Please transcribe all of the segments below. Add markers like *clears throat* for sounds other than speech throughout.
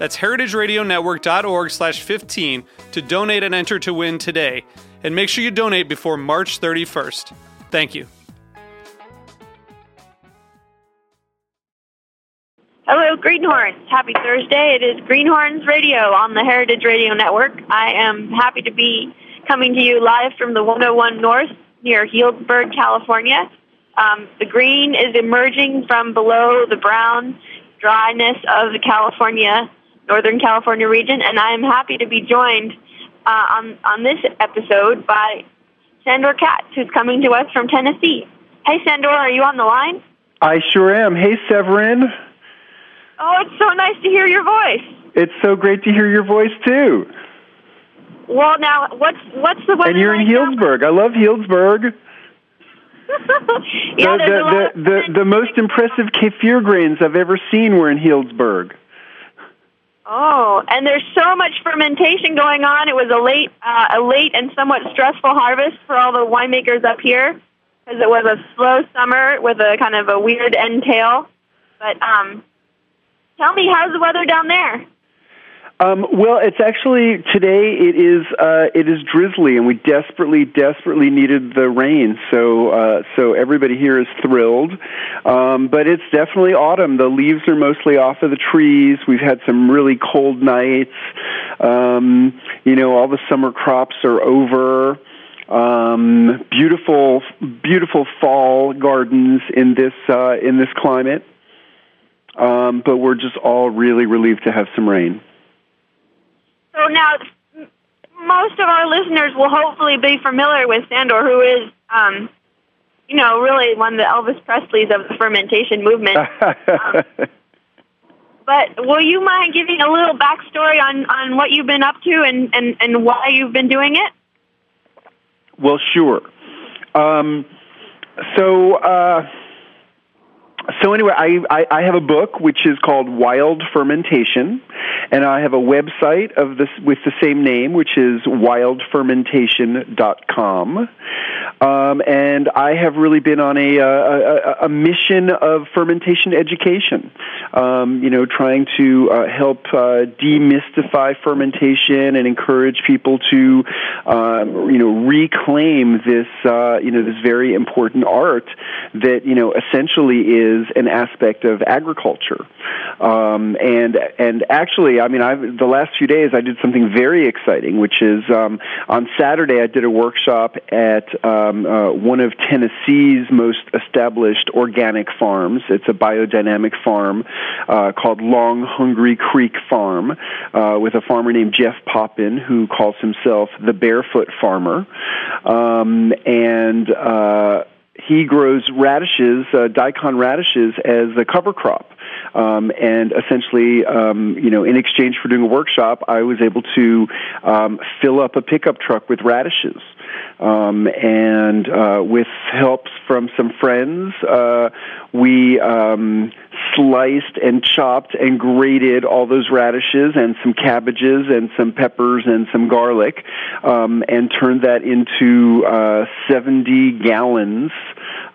That's heritageradionetwork.org slash 15 to donate and enter to win today. And make sure you donate before March 31st. Thank you. Hello, Greenhorns. Happy Thursday. It is Greenhorns Radio on the Heritage Radio Network. I am happy to be coming to you live from the 101 North near Healdsburg, California. Um, the green is emerging from below the brown dryness of the California Northern California region, and I am happy to be joined uh, on on this episode by Sandor Katz, who's coming to us from Tennessee. Hey, Sandor, are you on the line? I sure am. Hey, Severine. Oh, it's so nice to hear your voice. It's so great to hear your voice too. Well, now what's what's the weather? And you're in like Healdsburg. I love Healdsburg. *laughs* yeah, the, the, the, the, the most impressive kefir grains I've ever seen were in Healdsburg. Oh, and there's so much fermentation going on. It was a late, uh, a late and somewhat stressful harvest for all the winemakers up here, because it was a slow summer with a kind of a weird end tail. But um, tell me, how's the weather down there? Um, well, it's actually today. It is uh, it is drizzly, and we desperately, desperately needed the rain. So, uh, so everybody here is thrilled. Um, but it's definitely autumn. The leaves are mostly off of the trees. We've had some really cold nights. Um, you know, all the summer crops are over. Um, beautiful, beautiful fall gardens in this uh, in this climate. Um, but we're just all really relieved to have some rain. So now, most of our listeners will hopefully be familiar with Sandor, who is, um, you know, really one of the Elvis Presleys of the fermentation movement. *laughs* But will you mind giving a little backstory on, on what you've been up to and, and, and why you've been doing it? Well, sure. Um, so, uh, so anyway, I, I, I have a book which is called Wild Fermentation, and I have a website of this with the same name, which is wildfermentation.com. Um, and I have really been on a, uh, a, a mission of fermentation education. Um, you know, trying to uh, help uh, demystify fermentation and encourage people to, um, you know, reclaim this, uh, you know, this very important art that you know essentially is an aspect of agriculture. Um, and and actually, I mean, I've the last few days I did something very exciting, which is um, on Saturday I did a workshop at um, uh, one of Tennessee's most established organic farms. It's a biodynamic farm uh, called Long Hungry Creek Farm, uh, with a farmer named Jeff Poppen who calls himself the Barefoot Farmer, um, and. Uh, he grows radishes, uh, daikon radishes, as a cover crop. Um, and essentially, um, you know, in exchange for doing a workshop, I was able to um, fill up a pickup truck with radishes. Um, and uh, with helps from some friends, uh, we um, sliced and chopped and grated all those radishes and some cabbages and some peppers and some garlic, um, and turned that into uh, 70 gallons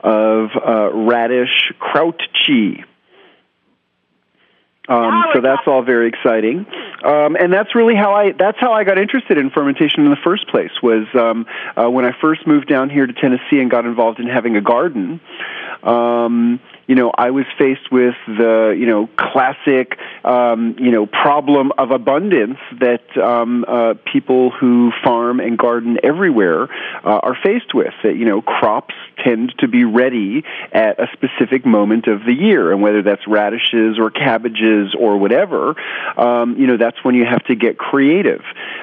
of uh, radish kraut chi. Um, so that's all very exciting, um, and that's really how I that's how I got interested in fermentation in the first place. Was um, uh, when I first moved down here to Tennessee and got involved in having a garden. Um, you know, I was faced with the, you know, classic, um, you know, problem of abundance that um, uh, people who farm and garden everywhere uh, are faced with. That, you know, crops tend to be ready at a specific moment of the year, and whether that's radishes or cabbages or whatever, um, you know, that's when you have to get creative.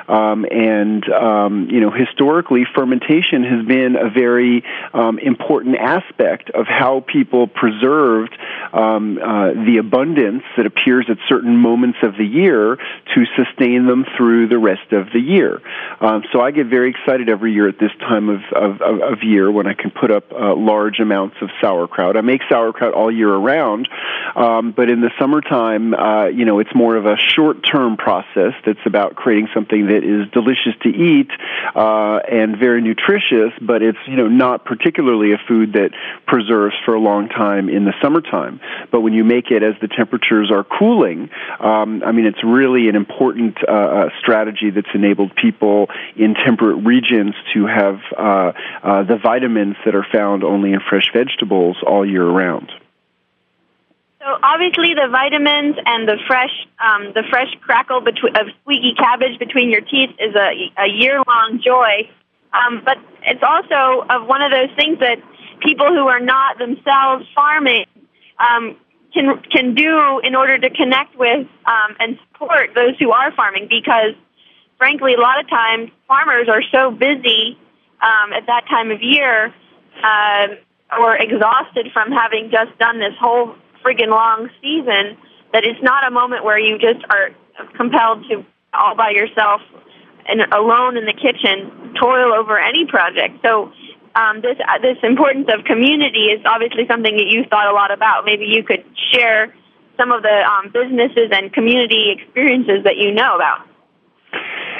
Um, and um, you know, historically, fermentation has been a very um, important aspect of how people preserved uh, the abundance that appears at certain moments of the year to sustain them through the rest of the year. Um, so I get very excited every year at this time of, of, of, year when I can put up uh, large amounts of sauerkraut. I make sauerkraut all year around, um, but in the summertime, uh, you know, it's more of a short-term process that's about creating something that is delicious to eat uh, and very nutritious, but it's you know not particularly a food that preserves for a long time in the summertime. But when you make it as the temperatures are cooling, um, I mean, it's really an important uh, uh strategy that's enabled people in temperate regions to have uh, uh, the vitamins that are found only in fresh vegetables all year round. So obviously, the vitamins and the fresh, um, the fresh crackle between, of squeaky cabbage between your teeth is a, a year-long joy. Um, but it's also of one of those things that people who are not themselves farming um, can can do in order to connect with um, and support those who are farming. Because frankly, a lot of times farmers are so busy um, at that time of year uh, or exhausted from having just done this whole friggin' long season that it's not a moment where you just are compelled to all by yourself and alone in the kitchen toil over any project. So um, this uh, this importance of community is obviously something that you thought a lot about. Maybe you could share some of the um, businesses and community experiences that you know about.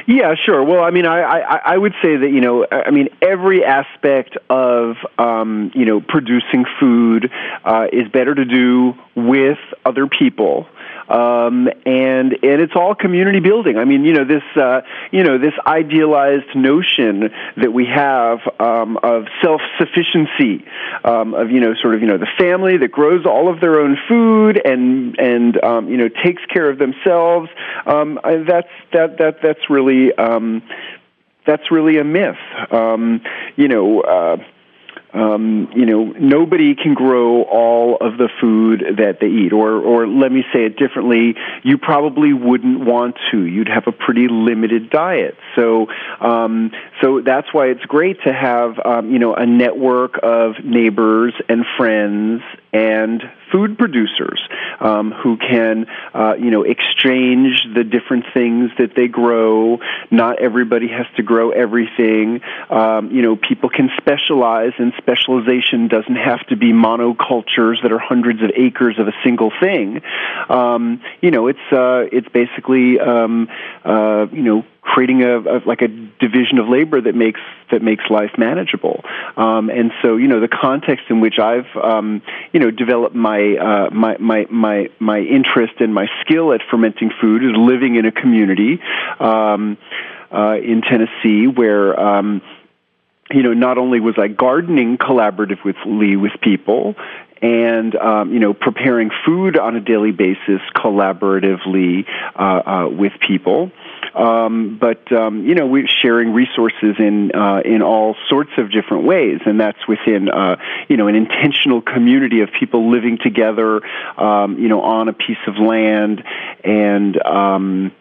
Yeah, sure. Well, I mean, I, I, I would say that you know, I mean, every aspect of um, you know producing food uh, is better to do with other people um, and and it's all community building. I mean, you know this uh, you know this idealized notion that we have um, of self sufficiency, um, of you know sort of you know the family that grows all of their own food and and um, you know takes care of themselves. Um, that's that that that's really um, that's really a myth. Um, you know. Uh, um, you know, nobody can grow all of the food that they eat. Or, or let me say it differently, you probably wouldn't want to. You'd have a pretty limited diet. So, um, so that's why it's great to have, um, you know, a network of neighbors and friends and food producers um, who can, uh, you know, exchange the different things that they grow. Not everybody has to grow everything. Um, you know, people can specialize, and specialization doesn't have to be monocultures that are hundreds of acres of a single thing. Um, you know, it's uh, it's basically um, uh, you know creating a, a, like a division of labor that makes that makes life manageable. Um, and so, you know, the context in which I've um, you know developed my, uh, my my my my interest and my skill at fermenting food is living in a community um, uh, in Tennessee where. Um, you know, not only was I gardening collaboratively with people and um, you know preparing food on a daily basis collaboratively uh, uh, with people, um, but um, you know, we're sharing resources in uh, in all sorts of different ways, and that's within uh, you know an intentional community of people living together, um, you know, on a piece of land, and um,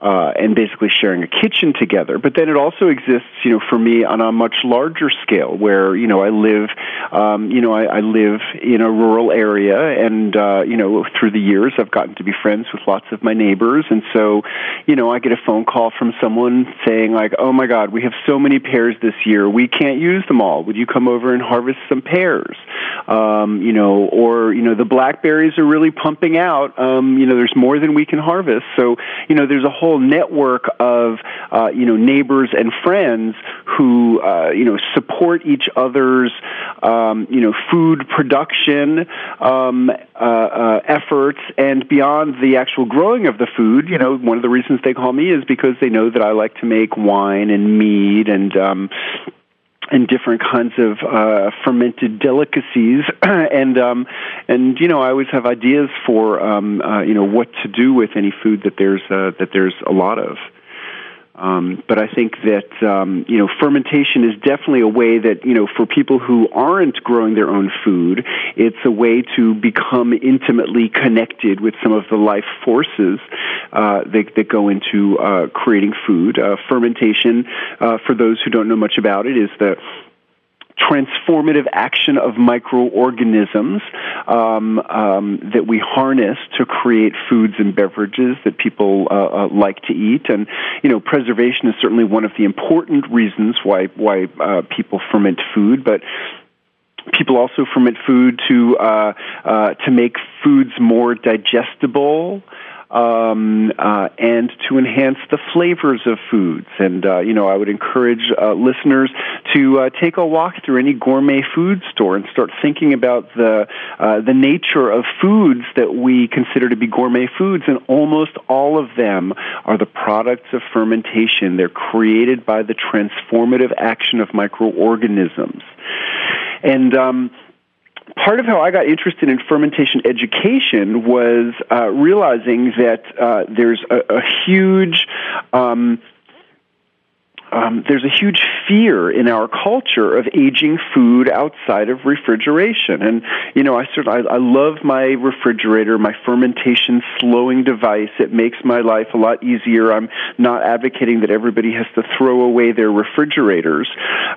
uh, and basically sharing a kitchen together. But then it also exists, you know, for me on a much larger scale, where you know I live, um, you know, I, I live in a rural area, and uh, you know, through the years I've gotten to be friends with lots of my neighbors, and so, you know, I get a phone call from someone saying like, "Oh my God, we have so many pears this year, we can't use them all. Would you come over and harvest some pears?" Um, you know, or you know, the blackberries are really pumping out. Um, you know, there's more than we can harvest, so you know, there's a whole whole network of uh, you know neighbors and friends who uh, you know support each other's um, you know food production um, uh, uh, efforts, and beyond the actual growing of the food. You know, one of the reasons they call me is because they know that I like to make wine and mead and um, and different kinds of uh, fermented delicacies, *clears throat* and um, and you know I always have ideas for um, uh, you know what to do with any food that there's uh, that there's a lot of. Um, but I think that um, you know fermentation is definitely a way that you know for people who aren't growing their own food, it's a way to become intimately connected with some of the life forces uh, that, that go into uh, creating food. Uh, fermentation, uh, for those who don't know much about it, is the transformative action of microorganisms um, um, that we harness to create foods and beverages that people uh, uh, like to eat. And you know, preservation is certainly one of the important reasons why why uh, people ferment food, but people also ferment food to uh, uh, to make foods more digestible um, uh, and to enhance the flavors of foods. And uh, you know, I would encourage uh, listeners to uh, take a walk through any gourmet food store and start thinking about the uh, the nature of foods that we consider to be gourmet foods. And almost all of them are the products of fermentation. They're created by the transformative action of microorganisms. And um, part of how I got interested in fermentation education was uh, realizing that uh, there's a, a huge um, um, there's a huge fear in our culture of aging food outside of refrigeration. And, you know, I sort of, I, I love my refrigerator, my fermentation slowing device. It makes my life a lot easier. I'm not advocating that everybody has to throw away their refrigerators.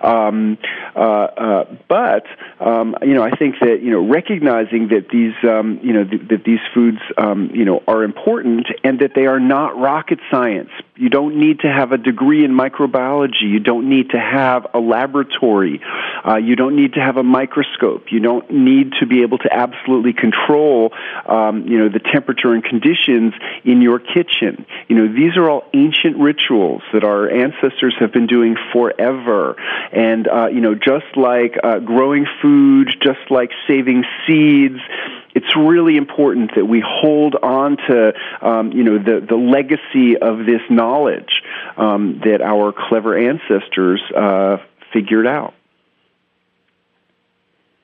Um, uh, uh, but, um, you know, I think that, you know, recognizing that these, um, you know, th- that these foods, um, you know, are important and that they are not rocket science. You don't need to have a degree in microbiology You don't need to have a laboratory. Uh, you don't need to have a microscope. You don't need to be able to absolutely control, um, you know, the temperature and conditions in your kitchen. You know, these are all ancient rituals that our ancestors have been doing forever. And, uh, you know, just like uh, growing food, just like saving seeds, it's really important that we hold on to um, you know the the legacy of this knowledge um, that our clever ancestors uh, figured out.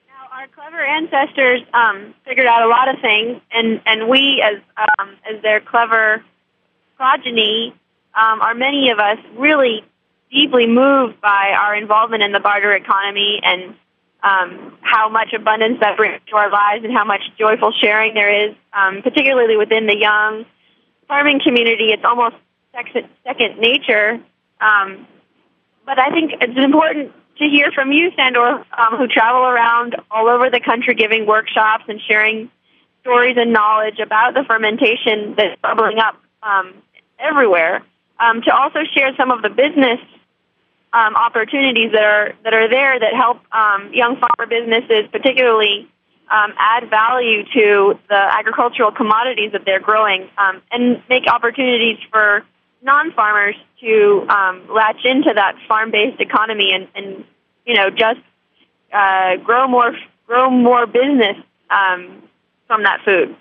Now, our clever ancestors um, figured out a lot of things, and and we as um, as their clever progeny um, are many of us really deeply moved by our involvement in the barter economy and um, how much abundance that brings to our lives and how much joyful sharing there is, um, particularly within the young farming community. It's almost second, second nature. Um, but I think it's important to hear from you, Sandor, um, who travel around all over the country giving workshops and sharing stories and knowledge about the fermentation that's bubbling up um, everywhere. Um, to also share some of the business um, opportunities that are that are there that help um, young farmer businesses, particularly, um, add value to the agricultural commodities that they're growing, um, and make opportunities for non-farmers to um, latch into that farm-based economy and, and you know just uh, grow more grow more business um, from that food.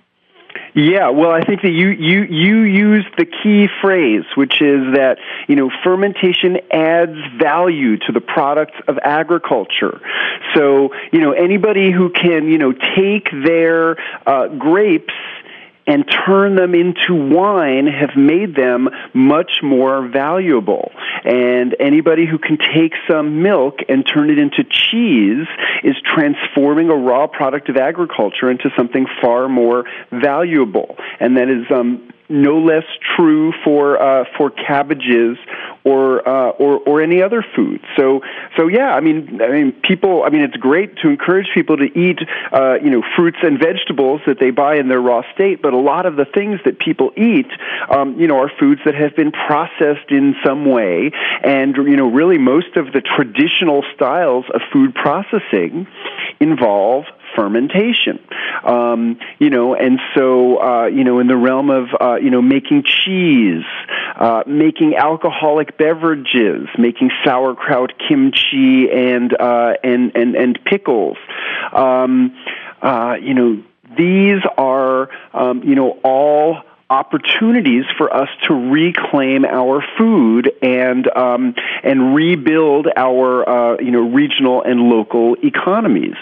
Yeah, well, I think that you you you use the key phrase, which is that you know fermentation adds value to the products of agriculture. So you know anybody who can you know take their uh, grapes and turn them into wine have made them much more valuable. And anybody who can take some milk and turn it into cheese is transforming a raw product of agriculture into something far more valuable. And that is um, no less true for uh, for cabbages or uh, or or any other food. So so yeah, I mean I mean people. I mean it's great to encourage people to eat uh, you know fruits and vegetables that they buy in their raw state. But a lot of the things that people eat, um, you know, are foods that have been processed in some way, and you know really most of the traditional styles of food processing involve fermentation. Um, you know, and so uh, you know, in the realm of uh, you know making cheese, uh, making alcoholic beverages, making sauerkraut, kimchi, and uh, and and and pickles. Um, uh, you know, these are um, you know all opportunities for us to reclaim our food and um, and rebuild our uh, you know regional and local economies.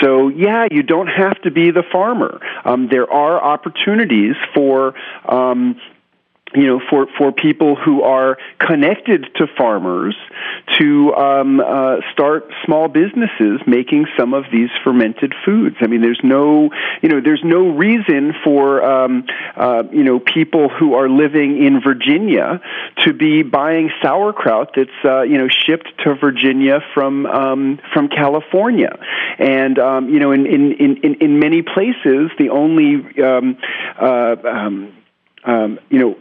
So yeah, you don't have to be the farmer. Um, there are opportunities for um, you know, for, for people who are connected to farmers to um, uh, start small businesses making some of these fermented foods. I mean, there's no, you know, there's no reason for, um, uh, you know, people who are living in Virginia to be buying sauerkraut that's, uh, you know, shipped to Virginia from um, from California. And um, you know, in, in, in, in many places, the only um, you know,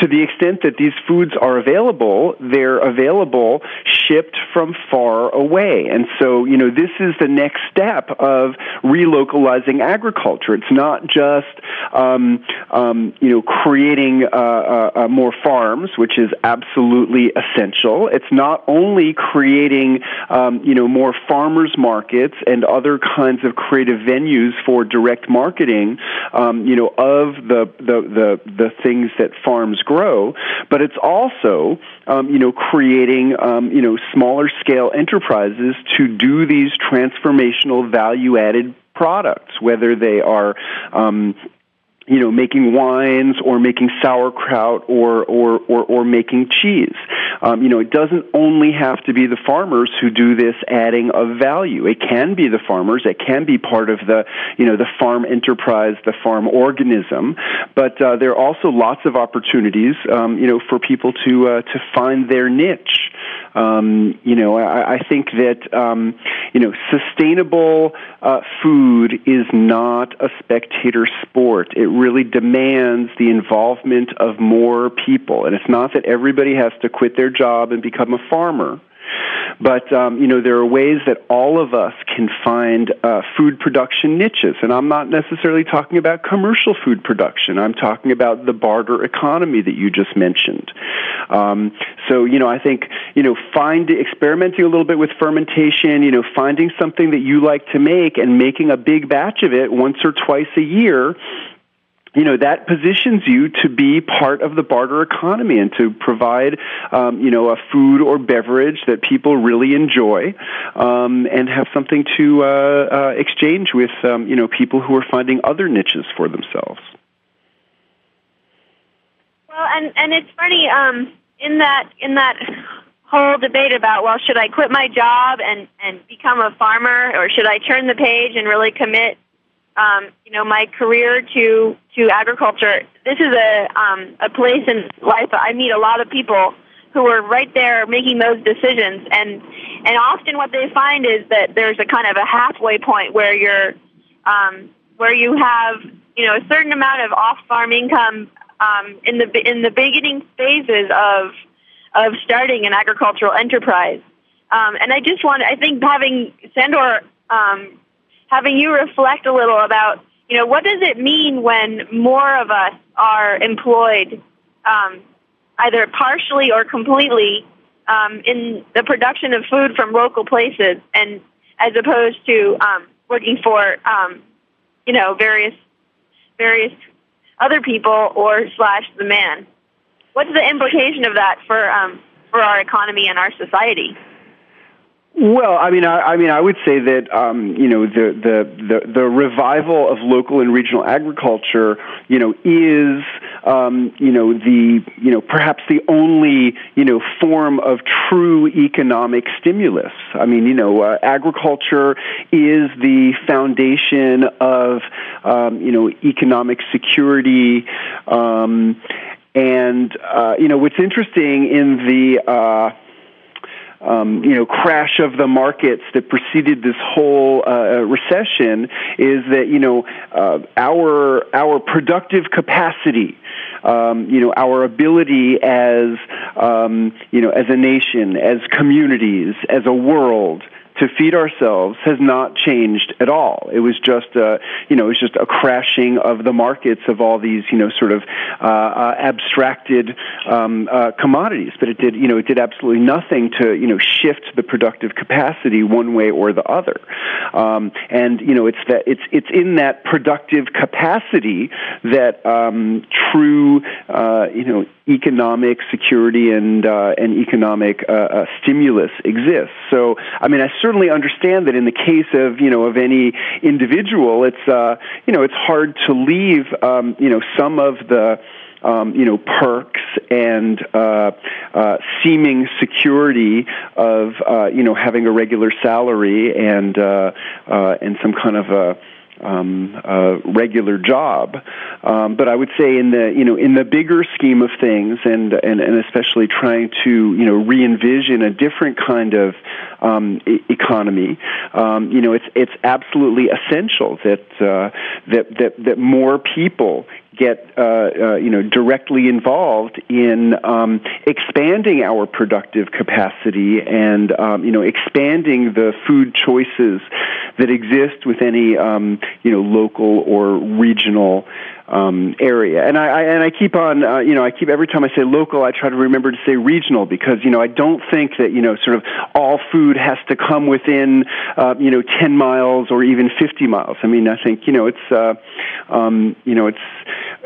to the extent that these foods are available, they're available shipped from far away. And so, you know, this is the next step of relocalizing agriculture. It's not just, um, um, you know, creating uh, uh, uh, more farms, which is absolutely essential. It's not only creating, um, you know, more farmers markets and other kinds of creative venues for direct marketing, um, you know, of the, the, the, the the things that farms grow, but it's also um, you know creating um, you know smaller scale enterprises to do these transformational value added products, whether they are um, you know, making wines or making sauerkraut or or or, or making cheese. Um, you know, it doesn't only have to be the farmers who do this adding of value. It can be the farmers. It can be part of the you know the farm enterprise, the farm organism. But uh, there are also lots of opportunities, um, you know, for people to uh, to find their niche. Um, you know, I, I think that um, you know sustainable uh, food is not a spectator sport. It really demands the involvement of more people, and it's not that everybody has to quit their job and become a farmer. But um, you know, there are ways that all of us can find uh, food production niches, and I'm not necessarily talking about commercial food production. I'm talking about the barter economy that you just mentioned. Um, so you know, I think you know, find experimenting a little bit with fermentation. You know, finding something that you like to make and making a big batch of it once or twice a year you know that positions you to be part of the barter economy and to provide um, you know a food or beverage that people really enjoy um, and have something to uh, uh, exchange with um, you know people who are finding other niches for themselves. Well, and and it's funny um, in that in that whole debate about well should I quit my job and and become a farmer or should I turn the page and really commit um, you know, my career to to agriculture. This is a um, a place in life I meet a lot of people who are right there making those decisions, and and often what they find is that there's a kind of a halfway point where you're um, where you have you know a certain amount of off farm income um, in the in the beginning phases of of starting an agricultural enterprise. Um, and I just want I think having Sandor um, having you reflect a little about, you know, what does it mean when more of us are employed, um, either partially or completely, um, in the production of food from local places, and as opposed to um, working for, um, you know, various various other people or slash the man. What's the implication of that for um, for our economy and our society? Well, I mean, I, I mean, I would say that um, you know the, the the the revival of local and regional agriculture, you know, is um, you know the you know perhaps the only you know form of true economic stimulus. I mean, you know, uh, agriculture is the foundation of um, you know economic security. Um, and uh, you know what's interesting in the uh, um, you know crash of the markets that preceded this whole uh, recession is that you know uh, our our productive capacity um, you know our ability as um, you know as a nation as communities as a world to feed ourselves has not changed at all. It was just a, you know, it was just a crashing of the markets of all these, you know, sort of uh, uh, abstracted um, uh, commodities. But it did, you know, it did absolutely nothing to, you know, shift the productive capacity one way or the other. Um, and you know, it's that it's it's in that productive capacity that um, true, uh, you know, economic security and uh, and economic uh, stimulus exists. So, I mean, I certainly understand that in the case of you know of any individual, it's uh, you know it's hard to leave um, you know some of the um, you know, perks and uh, uh, seeming security of uh, you know having a regular salary and uh, uh, and some kind of a um, a regular job. Um, but I would say in the you know in the bigger scheme of things, and and, and especially trying to you know re-envision a different kind of um, e- economy, um, you know it's it's absolutely essential that uh, that that that more people get uh, uh, you know directly involved in um, expanding our productive capacity and um, you know expanding the food choices that exist with any um, you know local or regional um, area. And I, I and I keep on, uh, you know, I keep every time I say local, I try to remember to say regional because you know I don't think that you know sort of all food has to come within uh, you know 10 miles or even 50 miles. I mean, I think you know it's uh, um, you know it's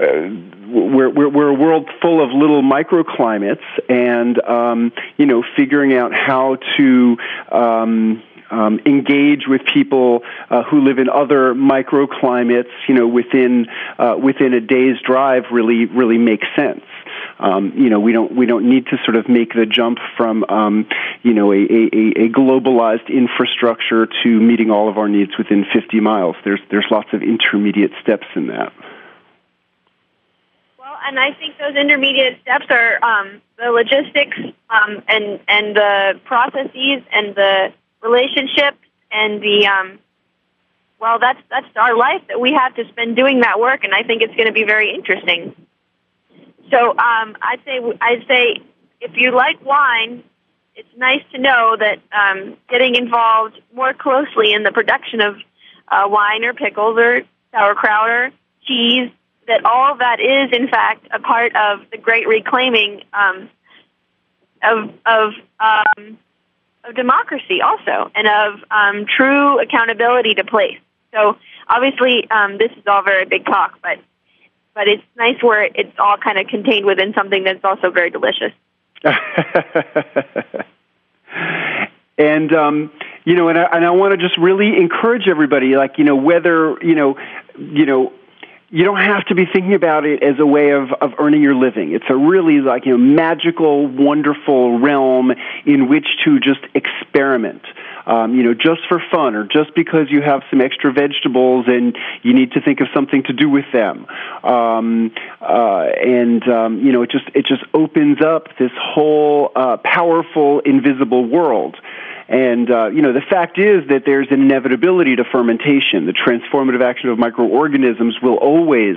uh, we're, we're we're a world full of little microclimates, and um, you know figuring out how to um, um, engage with people uh, who live in other microclimates, you know, within uh, within a day's drive, really really makes sense. Um, you know, we don't we don't need to sort of make the jump from um, you know a, a, a globalized infrastructure to meeting all of our needs within 50 miles. There's there's lots of intermediate steps in that. Well, and I think those intermediate steps are um, the logistics um, and and the processes and the relationships and the um, well, that's that's our life that we have to spend doing that work, and I think it's going to be very interesting. So um, I'd say I'd say if you like wine, it's nice to know that um, getting involved more closely in the production of uh, wine or pickles or sauerkraut or cheese, that all that is in fact a part of the great reclaiming um, of of um, of democracy also and of um, true accountability to place. So obviously, um, this is all very big talk, but but it's nice where it's all kind of contained within something that's also very delicious. *laughs* and um, you know, and I, and I want to just really encourage everybody, like you know, whether you know, you know you don't have to be thinking about it as a way of, of earning your living. It's a really like you know magical, wonderful realm in which to just experiment. Um, you know, just for fun, or just because you have some extra vegetables and you need to think of something to do with them. Um, uh, and um, you know, it just it just opens up this whole uh, powerful, invisible world. And, uh, you know, the fact is that there's inevitability to fermentation. The transformative action of microorganisms will always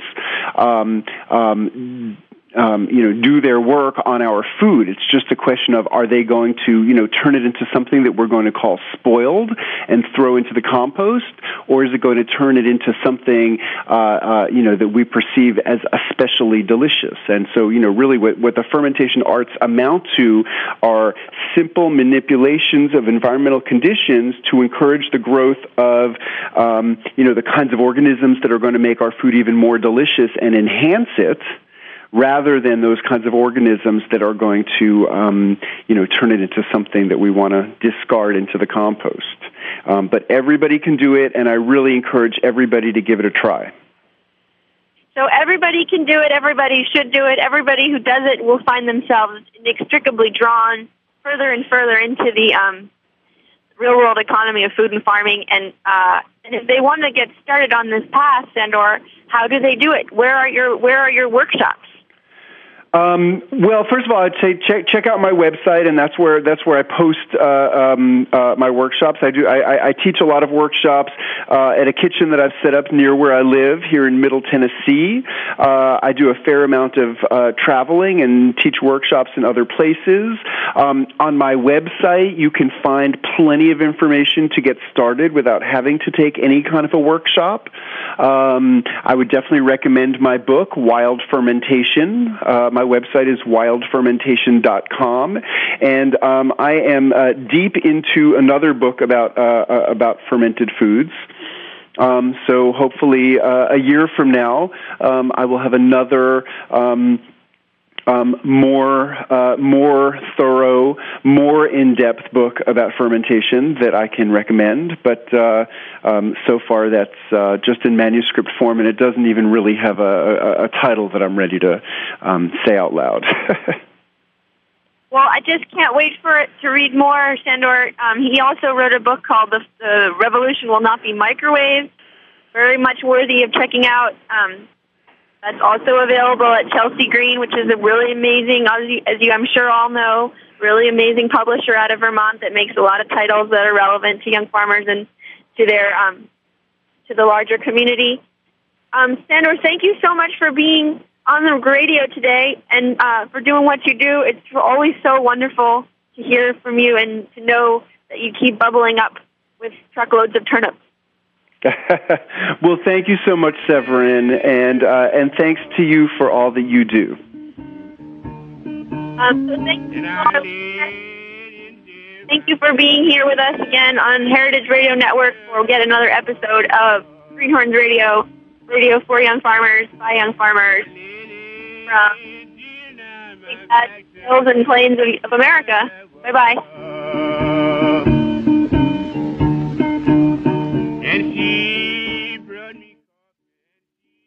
um, um, um, you know, do their work on our food. It's just a question of are they going to, you know, turn it into something that we're going to call spoiled and throw into the compost, or is it going to turn it into something, uh, uh, you know, that we perceive as especially delicious? And so, you know, really what, what the fermentation arts amount to are simple manipulations of environmental conditions to encourage the growth of, um, you know, the kinds of organisms that are going to make our food even more delicious and enhance it rather than those kinds of organisms that are going to, um, you know, turn it into something that we want to discard into the compost. Um, but everybody can do it, and I really encourage everybody to give it a try. So everybody can do it. Everybody should do it. Everybody who does it will find themselves inextricably drawn further and further into the um, real world economy of food and farming. And uh, and if they want to get started on this path, and or how do they do it? Where are your Where are your workshops? Um, well, first of all, I'd say check check out my website, and that's where that's where I post uh, um, uh, my workshops. I do I, I teach a lot of workshops uh, at a kitchen that I've set up near where I live here in Middle Tennessee. Uh, I do a fair amount of uh, traveling and teach workshops in other places. Um, on my website, you can find plenty of information to get started without having to take any kind of a workshop. Um, I would definitely recommend my book, Wild Fermentation. Uh, my website is wildfermentation.com, and um, I am uh, deep into another book about uh, uh, about fermented foods. Um, so hopefully, uh, a year from now, um, I will have another um, um, more uh, more thorough, more in depth book about fermentation that I can recommend. But uh, um, so far, that's uh, just in manuscript form, and it doesn't even really have a, a, a title that I'm ready to um, say out loud. *laughs* well, I just can't wait for it to read more. Sandor, um, he also wrote a book called the, the Revolution Will Not Be Microwaved. Very much worthy of checking out. That's also available at Chelsea Green, which is a really amazing, as you, as you I'm sure all know, really amazing publisher out of Vermont that makes a lot of titles that are relevant to young farmers and to their um, to the larger community. Um, Sandor, thank you so much for being on the radio today and uh, for doing what you do. It's always so wonderful to hear from you and to know that you keep bubbling up with truckloads of turnips. Well, thank you so much, Severine, and uh, and thanks to you for all that you do. Um, so thank you. Thank you for being here with us again on Heritage Radio Network for yet another episode of Greenhorns Radio, radio for young farmers by young farmers from the hills and plains of, of America. Bye bye and he.